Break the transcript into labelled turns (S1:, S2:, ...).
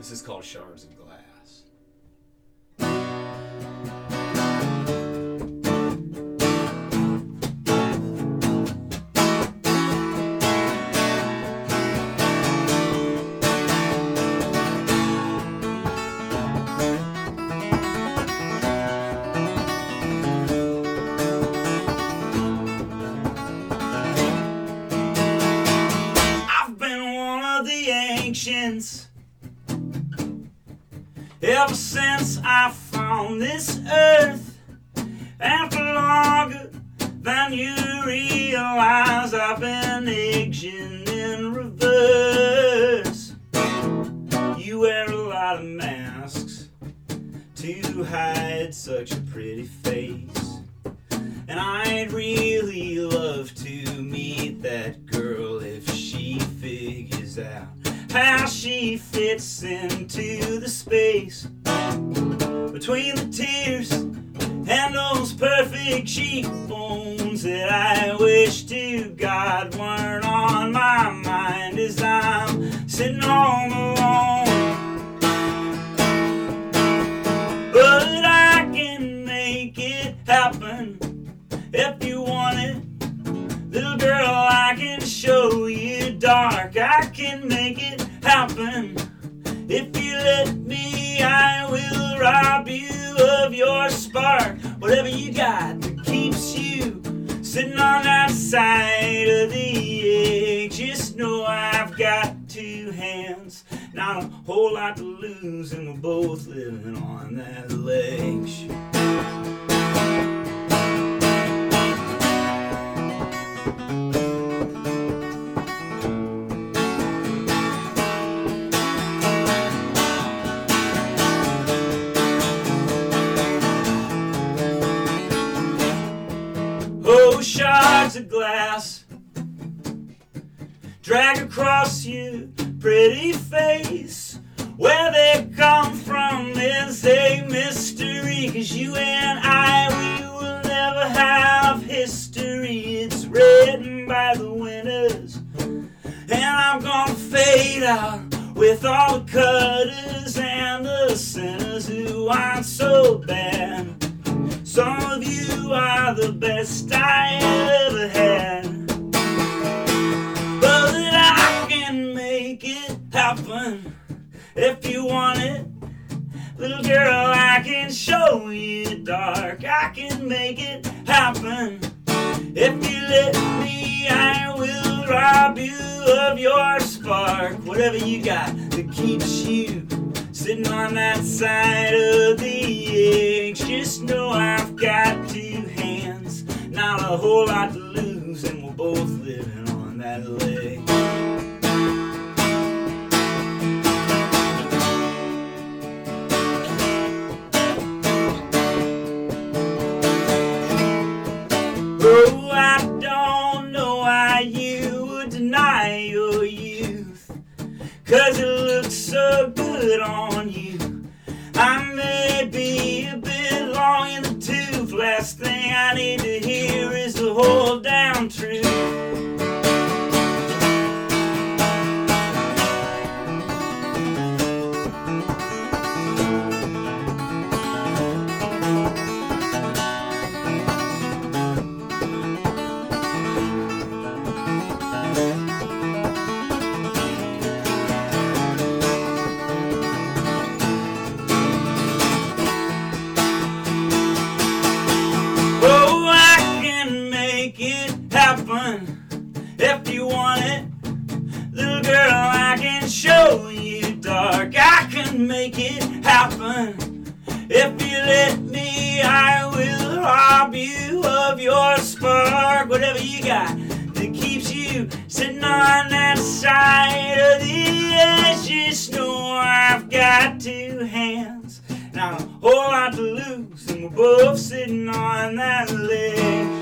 S1: This is called Shards of Glass.
S2: I've been one of the ancients ever since I found this earth. And for longer than you realize, I've been aging in reverse. You wear a lot of masks to hide such a pretty face. And I'd really love to between the tears and those perfect cheekbones that I wish to God weren't on my mind as I'm sitting home alone. But I can make it happen if you want it. Little girl, I can show you dark. I can make it happen. If spark. Whatever you got that keeps you sitting on that side of the edge. Just know I've got two hands, not a whole lot to lose, and we're both living on that ledge. Shards of glass drag across your pretty face. Where they come from is a mystery, cause you and I, we will never have history. It's written by the winners, and I'm gonna fade out with all the cutters and the sinners who aren't so bad. Of you are the best I ever had. But I can make it happen if you want it. Little girl, I can show you dark. I can make it happen. If you let me, I will rob you of your spark. Whatever you got that keeps you sitting on that side of the edge. Just know I've got hands, not a whole lot to lose, and we're both living on that ledge. Oh, I don't know why you would deny your youth. Cause it looks so good on you. I may be a bit long in the tooth. Last thing I need make it happen. If you let me, I will rob you of your spark. Whatever you got that keeps you sitting on that side of the edge. Just know I've got two hands. Not a whole lot to lose, and we're both sitting on that ledge.